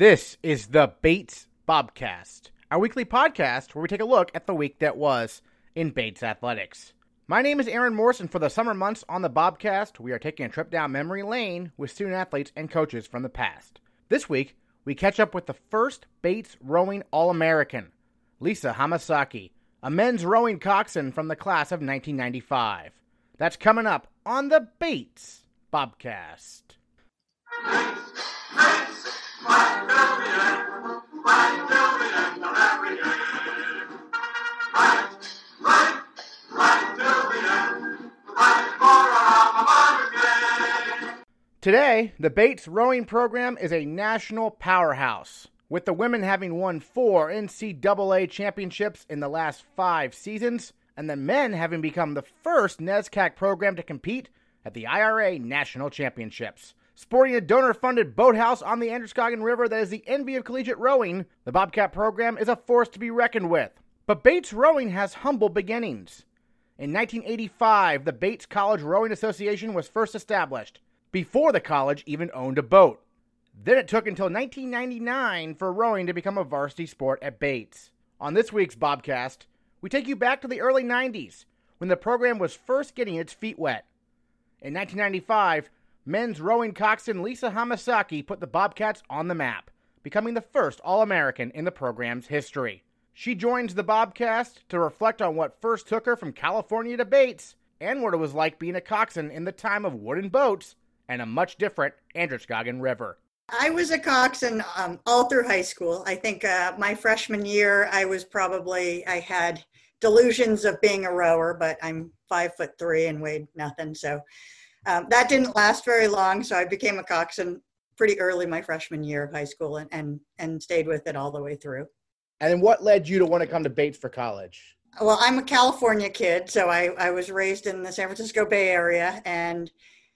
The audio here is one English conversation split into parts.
This is the Bates Bobcast, our weekly podcast where we take a look at the week that was in Bates athletics. My name is Aaron Morrison. For the summer months on the Bobcast, we are taking a trip down memory lane with student athletes and coaches from the past. This week, we catch up with the first Bates rowing All American, Lisa Hamasaki, a men's rowing coxswain from the class of 1995. That's coming up on the Bates Bobcast. Today, the Bates rowing program is a national powerhouse, with the women having won four NCAA championships in the last five seasons, and the men having become the first NESCAC program to compete at the IRA National Championships. Sporting a donor funded boathouse on the Androscoggin River that is the envy of collegiate rowing, the Bobcat program is a force to be reckoned with. But Bates Rowing has humble beginnings. In 1985, the Bates College Rowing Association was first established before the college even owned a boat. Then it took until 1999 for rowing to become a varsity sport at Bates. On this week's Bobcast, we take you back to the early 90s when the program was first getting its feet wet. In 1995, men's rowing coxswain Lisa Hamasaki put the Bobcats on the map, becoming the first All American in the program's history. She joins the Bobcast to reflect on what first took her from California to Bates and what it was like being a coxswain in the time of wooden boats and a much different Androscoggin River. I was a coxswain um, all through high school. I think uh, my freshman year, I was probably I had delusions of being a rower, but I'm five foot three and weighed nothing, so um, that didn't last very long. So I became a coxswain pretty early my freshman year of high school, and and, and stayed with it all the way through. And what led you to want to come to Bates for college? Well, I'm a California kid, so I, I was raised in the San Francisco Bay Area, and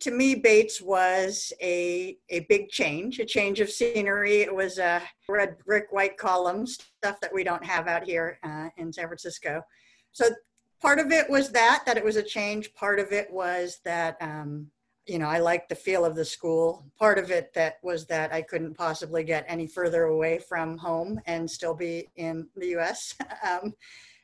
to me, Bates was a a big change, a change of scenery. It was a red brick, white columns, stuff that we don't have out here uh, in San Francisco. So part of it was that that it was a change. Part of it was that um, you know I liked the feel of the school. Part of it that was that I couldn't possibly get any further away from home and still be in the U.S. um,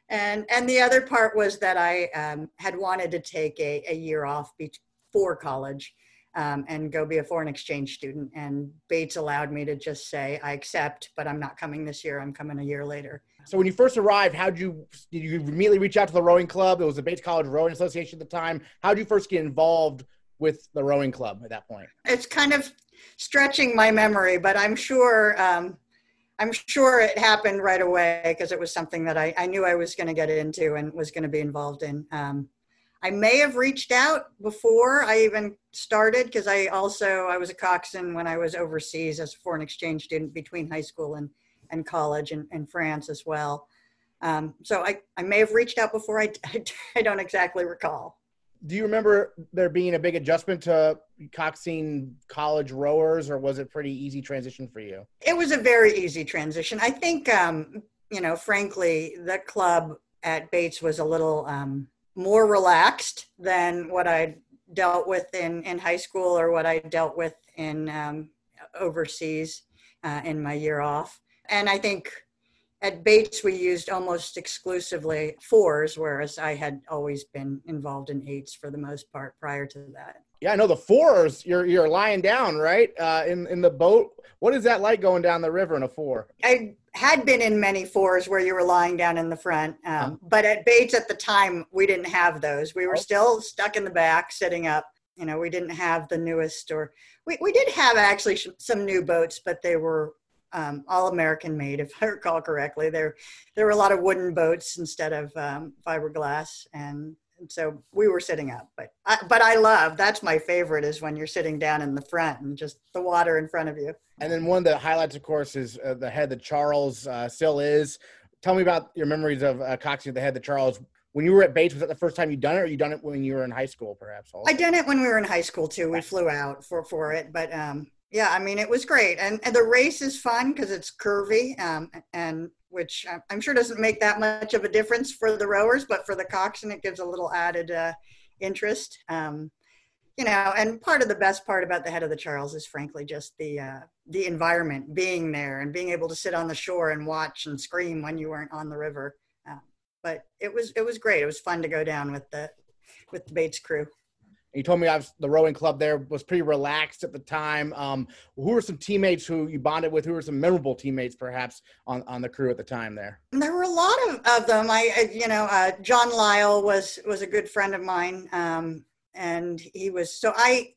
and and the other part was that I um, had wanted to take a, a year off before college um, and go be a foreign exchange student. And Bates allowed me to just say, I accept, but I'm not coming this year. I'm coming a year later. So when you first arrived, how did you did you immediately reach out to the rowing club? It was the Bates College Rowing Association at the time. How did you first get involved with the rowing club at that point? It's kind of stretching my memory, but I'm sure um, I'm sure it happened right away because it was something that I, I knew I was going to get into and was going to be involved in. Um, I may have reached out before I even started because I also I was a coxswain when I was overseas as a foreign exchange student between high school and, and college in, in France as well. Um, so I, I may have reached out before. I, I, I don't exactly recall. Do you remember there being a big adjustment to coxing college rowers, or was it pretty easy transition for you? It was a very easy transition. I think, um, you know, frankly, the club at Bates was a little um, more relaxed than what I dealt with in, in high school or what I dealt with in um, overseas uh, in my year off. And I think at Bates we used almost exclusively fours, whereas I had always been involved in eights for the most part prior to that. Yeah, I know the fours. You're you're lying down, right? Uh, in in the boat. What is that like going down the river in a four? I had been in many fours where you were lying down in the front, um, uh-huh. but at Bates at the time we didn't have those. We were still stuck in the back, sitting up. You know, we didn't have the newest, or we we did have actually some new boats, but they were um, all American made, if I recall correctly. There there were a lot of wooden boats instead of um, fiberglass, and and so we were sitting up but I, but i love that's my favorite is when you're sitting down in the front and just the water in front of you and then one of the highlights of course is uh, the head that charles uh, still is tell me about your memories of uh, coxing the head that charles when you were at Bates, was that the first time you'd done it, or you done it when you were in high school, perhaps? Also? I done it when we were in high school too. We flew out for for it, but um, yeah, I mean, it was great, and, and the race is fun because it's curvy, um, and which I'm sure doesn't make that much of a difference for the rowers, but for the coxswain, it gives a little added uh, interest. Um, you know, and part of the best part about the head of the Charles is frankly just the uh, the environment, being there and being able to sit on the shore and watch and scream when you weren't on the river. Uh, but it was it was great. It was fun to go down with the with the Bates crew. You told me I was, the rowing club there was pretty relaxed at the time. Um, who were some teammates who you bonded with? Who were some memorable teammates, perhaps, on, on the crew at the time there? There were a lot of, of them. I, you know, uh, John Lyle was was a good friend of mine, um, and he was so I.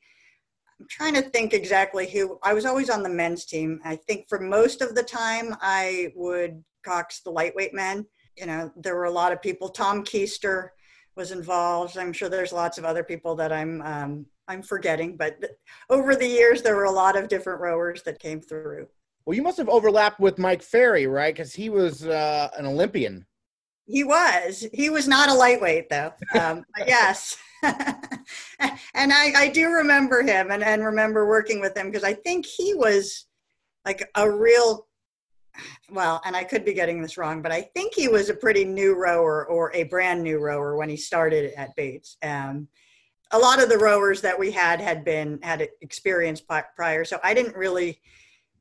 I'm trying to think exactly who. I was always on the men's team. I think for most of the time, I would cox the lightweight men. You know, there were a lot of people. Tom Keister was involved. I'm sure there's lots of other people that I'm um, I'm forgetting, but th- over the years there were a lot of different rowers that came through. Well, you must have overlapped with Mike Ferry, right? Because he was uh, an Olympian. He was. He was not a lightweight, though. Um, yes. and I, I do remember him and, and remember working with him because I think he was like a real well, and I could be getting this wrong, but I think he was a pretty new rower or a brand new rower when he started at Bates. Um, a lot of the rowers that we had had been had experience prior, so I didn't really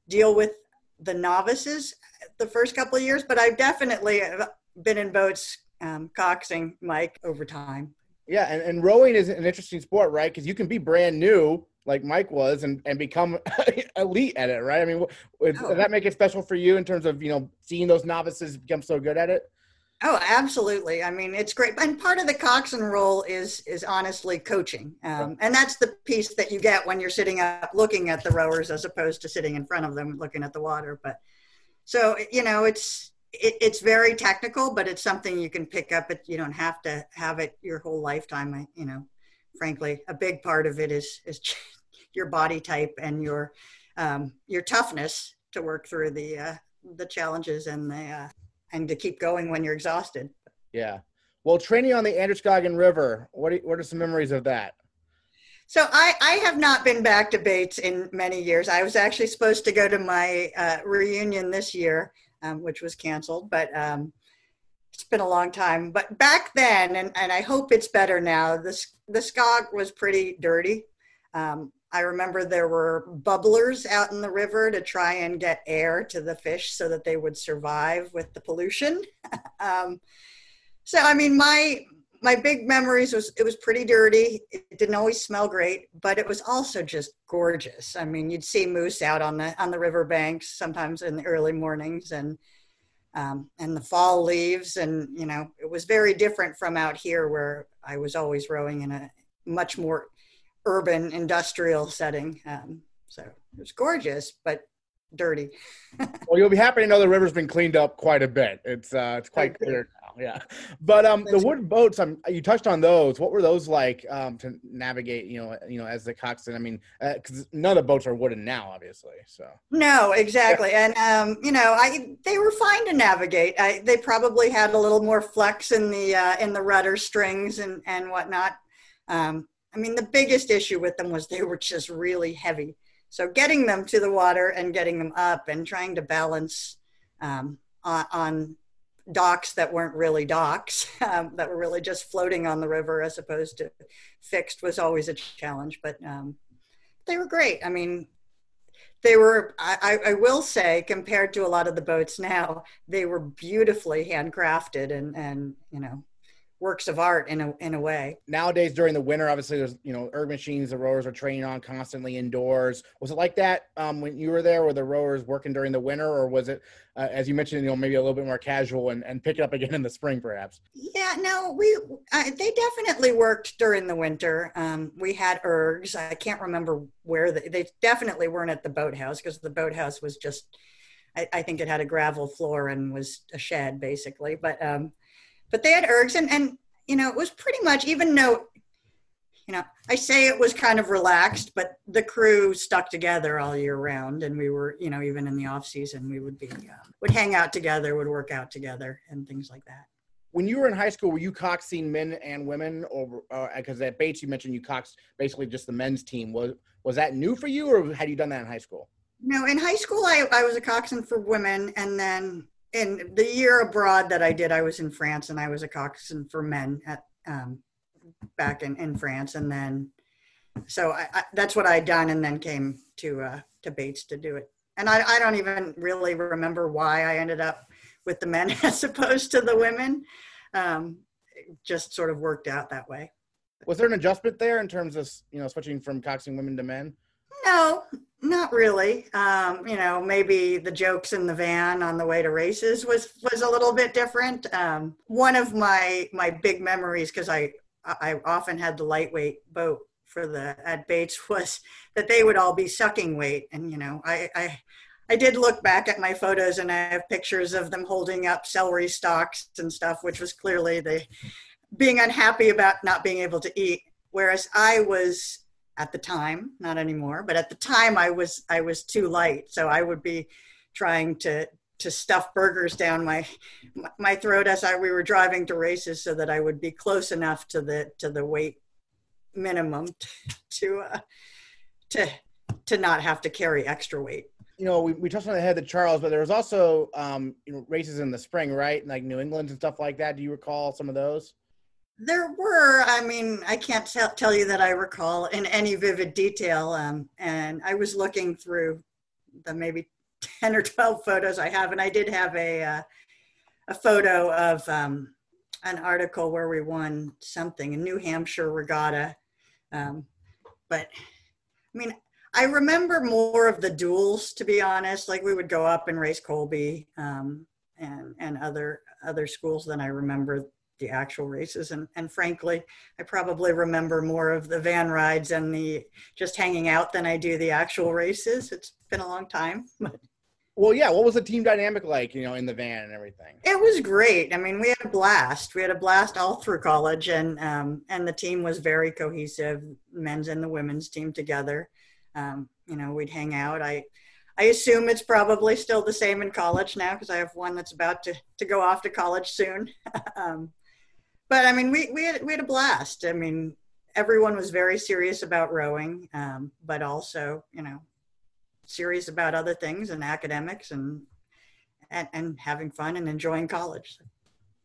deal with the novices the first couple of years, but I've definitely uh, been in boats um, coxing Mike over time. Yeah, and, and rowing is an interesting sport, right? Because you can be brand new like Mike was and, and become elite at it, right? I mean, would, oh. does that make it special for you in terms of, you know, seeing those novices become so good at it? Oh, absolutely. I mean, it's great. And part of the coxswain role is is honestly coaching. Um, and that's the piece that you get when you're sitting up looking at the rowers as opposed to sitting in front of them looking at the water. But so, you know, it's it, it's very technical, but it's something you can pick up. But you don't have to have it your whole lifetime. You know, frankly, a big part of it is is your body type and your um, your toughness to work through the uh, the challenges and the uh, and to keep going when you're exhausted. Yeah. Well, training on the Androscoggin River, what are, what are some memories of that? So I, I have not been back to Bates in many years. I was actually supposed to go to my uh, reunion this year, um, which was canceled, but um, it's been a long time. But back then, and, and I hope it's better now, the, the Scog was pretty dirty. Um, I remember there were bubblers out in the river to try and get air to the fish so that they would survive with the pollution. um, so, I mean, my my big memories was it was pretty dirty. It didn't always smell great, but it was also just gorgeous. I mean, you'd see moose out on the on the river banks sometimes in the early mornings, and um, and the fall leaves, and you know, it was very different from out here where I was always rowing in a much more urban industrial setting. Um, so it was gorgeous, but dirty. well, you'll be happy to know the river's been cleaned up quite a bit. It's uh, it's quite clear. Yeah, but um, the wooden boats. Um, you touched on those. What were those like um to navigate? You know, you know, as the coxswain. I mean, because uh, none of the boats are wooden now, obviously. So no, exactly, and um, you know, I they were fine to navigate. I, they probably had a little more flex in the uh, in the rudder strings and and whatnot. Um, I mean, the biggest issue with them was they were just really heavy. So getting them to the water and getting them up and trying to balance um, on, on, docks that weren't really docks, um, that were really just floating on the river as opposed to fixed was always a challenge. But um, they were great. I mean, they were, I, I will say, compared to a lot of the boats now, they were beautifully handcrafted and, and you know, works of art in a in a way. Nowadays, during the winter, obviously there's you know erg machines the rowers are training on constantly indoors. Was it like that um, when you were there? Were the rowers working during the winter, or was it, uh, as you mentioned, you know maybe a little bit more casual and, and pick it up again in the spring, perhaps? Yeah, no, we uh, they definitely worked during the winter. Um, we had ergs. I can't remember where they, they definitely weren't at the boathouse because the boathouse was just. I, I think it had a gravel floor and was a shed basically, but um, but they had ergs and and you know it was pretty much even though you know i say it was kind of relaxed but the crew stuck together all year round and we were you know even in the off season we would be uh, would hang out together would work out together and things like that. When you were in high school were you coxing men and women or because uh, at bates you mentioned you coxed basically just the men's team. Was was that new for you or had you done that in high school? No in high school i, I was a coxswain for women and then in the year abroad that I did, I was in France and I was a coxswain for men at um, back in, in France, and then so I, I, that's what I'd done, and then came to uh, to Bates to do it. And I, I don't even really remember why I ended up with the men as opposed to the women. Um, just sort of worked out that way. Was there an adjustment there in terms of you know switching from coxing women to men? No, not really. Um, you know, maybe the jokes in the van on the way to races was was a little bit different. Um, one of my my big memories because I I often had the lightweight boat for the at Bates was that they would all be sucking weight, and you know I I I did look back at my photos and I have pictures of them holding up celery stalks and stuff, which was clearly the being unhappy about not being able to eat. Whereas I was at the time, not anymore, but at the time I was I was too light, so I would be trying to to stuff burgers down my my throat as I we were driving to races so that I would be close enough to the to the weight minimum to uh, to to not have to carry extra weight you know, we, we touched on the head of Charles, but there was also um, you know, races in the spring, right? Like New England and stuff like that. Do you recall some of those? There were. I mean, I can't tell, tell you that I recall in any vivid detail. Um, and I was looking through the maybe 10 or 12 photos I have, and I did have a, uh, a photo of um, an article where we won something, a New Hampshire regatta. Um, but I mean, I remember more of the duels, to be honest. Like we would go up and race Colby um, and and other other schools than I remember the actual races. And and frankly, I probably remember more of the van rides and the just hanging out than I do the actual races. It's been a long time, but. Well, yeah. What was the team dynamic like, you know, in the van and everything? It was great. I mean, we had a blast. We had a blast all through college, and um, and the team was very cohesive, men's and the women's team together um, you know, we'd hang out. I, I assume it's probably still the same in college now because I have one that's about to, to go off to college soon. um, but I mean, we, we, had, we had a blast. I mean, everyone was very serious about rowing, um, but also, you know, serious about other things and academics and, and, and having fun and enjoying college.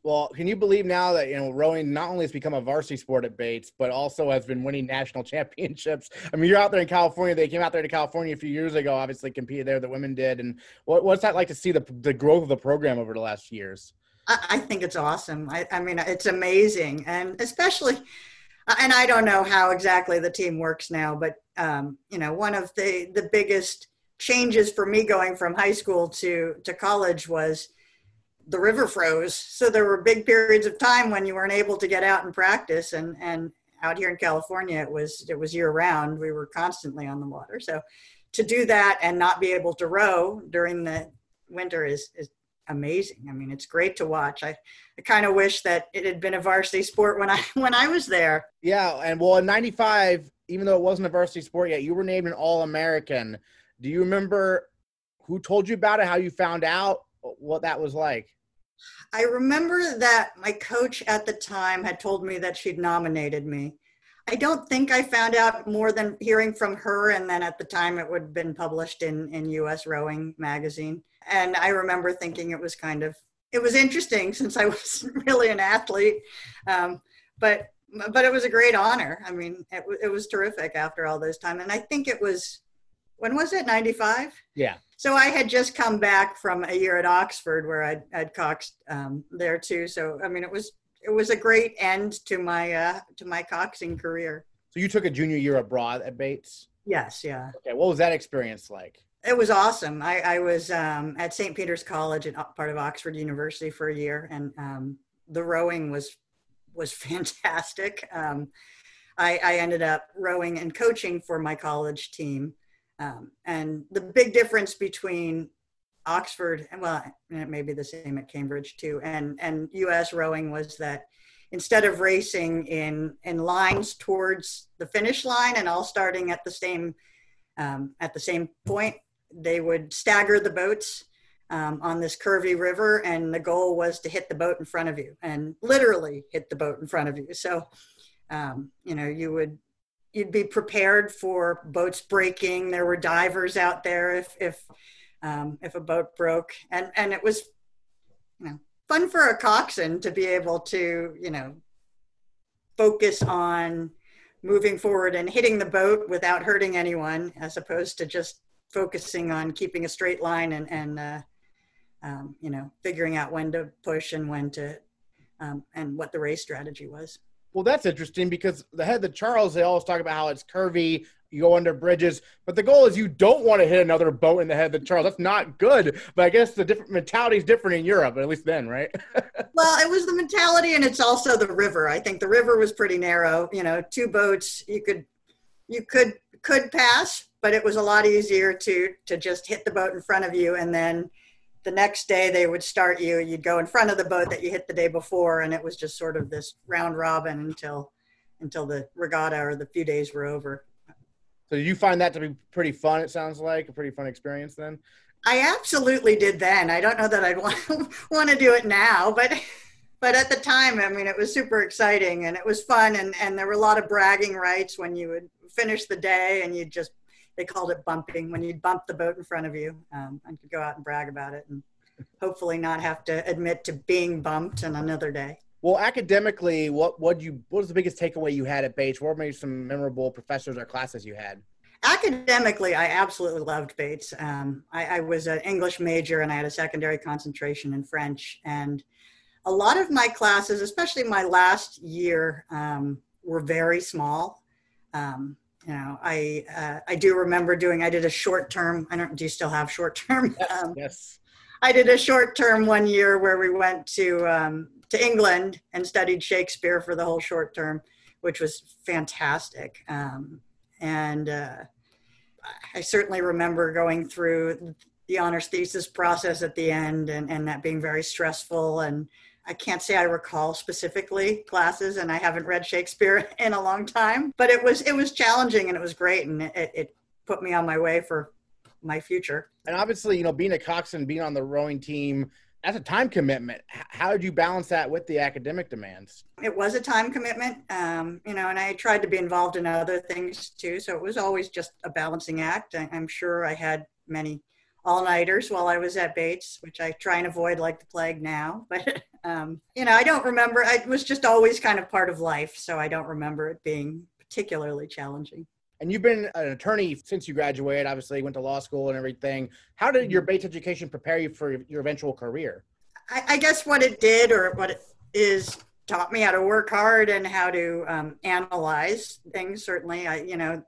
Well, can you believe now that you know rowing not only has become a varsity sport at Bates, but also has been winning national championships? I mean, you're out there in California. They came out there to California a few years ago. Obviously, competed there. The women did. And what, what's that like to see the the growth of the program over the last years? I, think it's awesome. I, I mean, it's amazing, and especially, and I don't know how exactly the team works now, but um, you know, one of the the biggest changes for me going from high school to to college was the river froze. So there were big periods of time when you weren't able to get out and practice. And, and out here in California, it was, it was year round. We were constantly on the water. So to do that and not be able to row during the winter is, is amazing. I mean, it's great to watch. I, I kind of wish that it had been a varsity sport when I, when I was there. Yeah. And well, in 95, even though it wasn't a varsity sport yet, you were named an all American. Do you remember who told you about it? How you found out? what that was like. I remember that my coach at the time had told me that she'd nominated me. I don't think I found out more than hearing from her, and then at the time it would have been published in in U.S. Rowing magazine. And I remember thinking it was kind of it was interesting since I was really an athlete, um, but but it was a great honor. I mean, it, it was terrific after all this time, and I think it was when was it? 95 yeah. So i had just come back from a year at oxford where i'd, I'd coxed um, there too. So i mean it was it was a great end to my uh, to my coxing career. So you took a junior year abroad at bates? Yes yeah. Okay what was that experience like it was awesome i, I was um, at st peter's college and part of oxford university for a year and um, the rowing was was fantastic um, I, I ended up rowing and coaching for my college team um, and the big difference between Oxford and well, it may be the same at Cambridge too, and and U.S. rowing was that instead of racing in in lines towards the finish line and all starting at the same um, at the same point, they would stagger the boats um, on this curvy river, and the goal was to hit the boat in front of you, and literally hit the boat in front of you. So, um, you know, you would you'd be prepared for boats breaking. There were divers out there if if um, if a boat broke, and and it was you know fun for a coxswain to be able to you know focus on moving forward and hitting the boat without hurting anyone, as opposed to just focusing on keeping a straight line and, and uh, um, you know, figuring out when to push and when to, um, and what the race strategy was. Well, that's interesting because the head of Charles, they always talk about how it's curvy, you go under bridges, but the goal is you don't want to hit another boat in the head of the Charles. That's not good. But I guess the different mentality is different in Europe, at least then, right? well, it was the mentality, and it's also the river. I think the river was pretty narrow. You know, two boats you could you could could pass, but it was a lot easier to to just hit the boat in front of you and then the next day they would start you you'd go in front of the boat that you hit the day before and it was just sort of this round robin until until the regatta or the few days were over. So you find that to be pretty fun it sounds like a pretty fun experience then? I absolutely did then. I don't know that i'd want, want to do it now but but at the time i mean it was super exciting and it was fun and and there were a lot of bragging rights when you would finish the day and you'd just they called it bumping when you'd bump the boat in front of you um, and could go out and brag about it and hopefully not have to admit to being bumped on another day. Well, academically, what what you what was the biggest takeaway you had at Bates? What were maybe some memorable professors or classes you had? Academically, I absolutely loved Bates. Um, I, I was an English major and I had a secondary concentration in French. And a lot of my classes, especially my last year, um, were very small. Um, you know, I uh, I do remember doing. I did a short term. I don't. Do you still have short term? Yes. Um, yes. I did a short term one year where we went to um, to England and studied Shakespeare for the whole short term, which was fantastic. Um, and uh, I certainly remember going through the honors thesis process at the end, and and that being very stressful and I can't say I recall specifically classes, and I haven't read Shakespeare in a long time. But it was it was challenging and it was great, and it, it put me on my way for my future. And obviously, you know, being a coxswain, being on the rowing team, that's a time commitment. How did you balance that with the academic demands? It was a time commitment, um, you know, and I tried to be involved in other things too. So it was always just a balancing act. I'm sure I had many all nighters while I was at Bates, which I try and avoid like the plague now. But, um, you know, I don't remember. It was just always kind of part of life. So I don't remember it being particularly challenging. And you've been an attorney since you graduated, obviously, went to law school and everything. How did your mm-hmm. Bates education prepare you for your eventual career? I, I guess what it did or what it is taught me how to work hard and how to um, analyze things. Certainly, I, you know,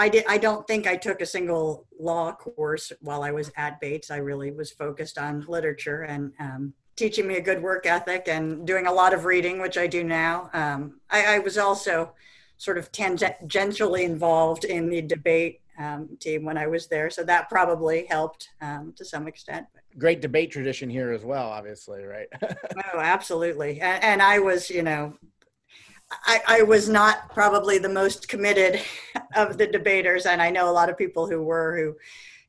I did. I don't think I took a single law course while I was at Bates. I really was focused on literature and um, teaching me a good work ethic and doing a lot of reading, which I do now. Um, I, I, was also sort of tangentially involved in the debate um, team when I was there, so that probably helped um, to some extent. Great debate tradition here as well, obviously, right? oh, absolutely. And, and I was, you know, I, I, was not probably the most committed of the debaters, and I know a lot of people who were who,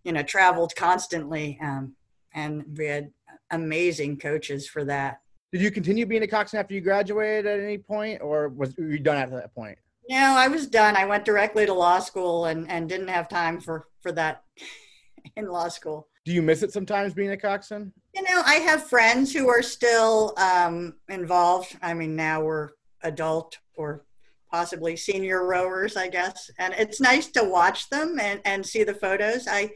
you know, traveled constantly, um, and we had amazing coaches for that. Did you continue being a coxswain after you graduated at any point, or was were you done at that point? No, I was done. I went directly to law school and and didn't have time for for that in law school. Do you miss it sometimes being a coxswain? You know, I have friends who are still um, involved. I mean, now we're adult or possibly senior rowers, I guess. And it's nice to watch them and, and see the photos. I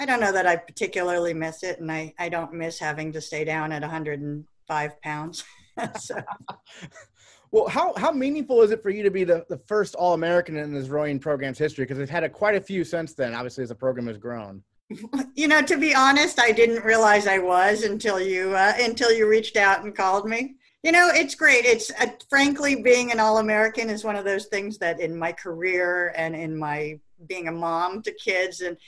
I don't know that I particularly miss it, and I, I don't miss having to stay down at 105 pounds. so. Well, how, how meaningful is it for you to be the, the first All American in this rowing program's history? Because they've had a, quite a few since then, obviously, as the program has grown. You know, to be honest, I didn't realize I was until you uh, until you reached out and called me. You know, it's great. It's uh, frankly being an All American is one of those things that in my career and in my being a mom to kids, and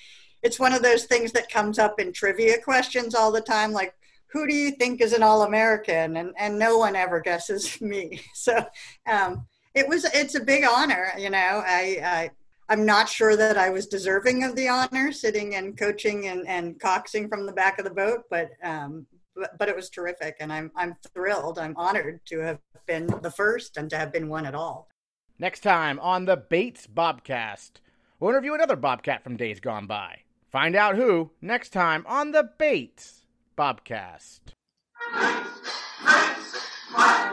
it's one of those things that comes up in trivia questions all the time, like who do you think is an All American? And and no one ever guesses me. So um, it was it's a big honor. You know, I, I I'm not sure that I was deserving of the honor, sitting and coaching and, and coxing from the back of the boat, but um, but, but it was terrific. And I'm, I'm thrilled. I'm honored to have been the first and to have been one at all. Next time on the Bates Bobcast, we'll interview another Bobcat from days gone by. Find out who next time on the Bates Bobcast. Bates, Bates, my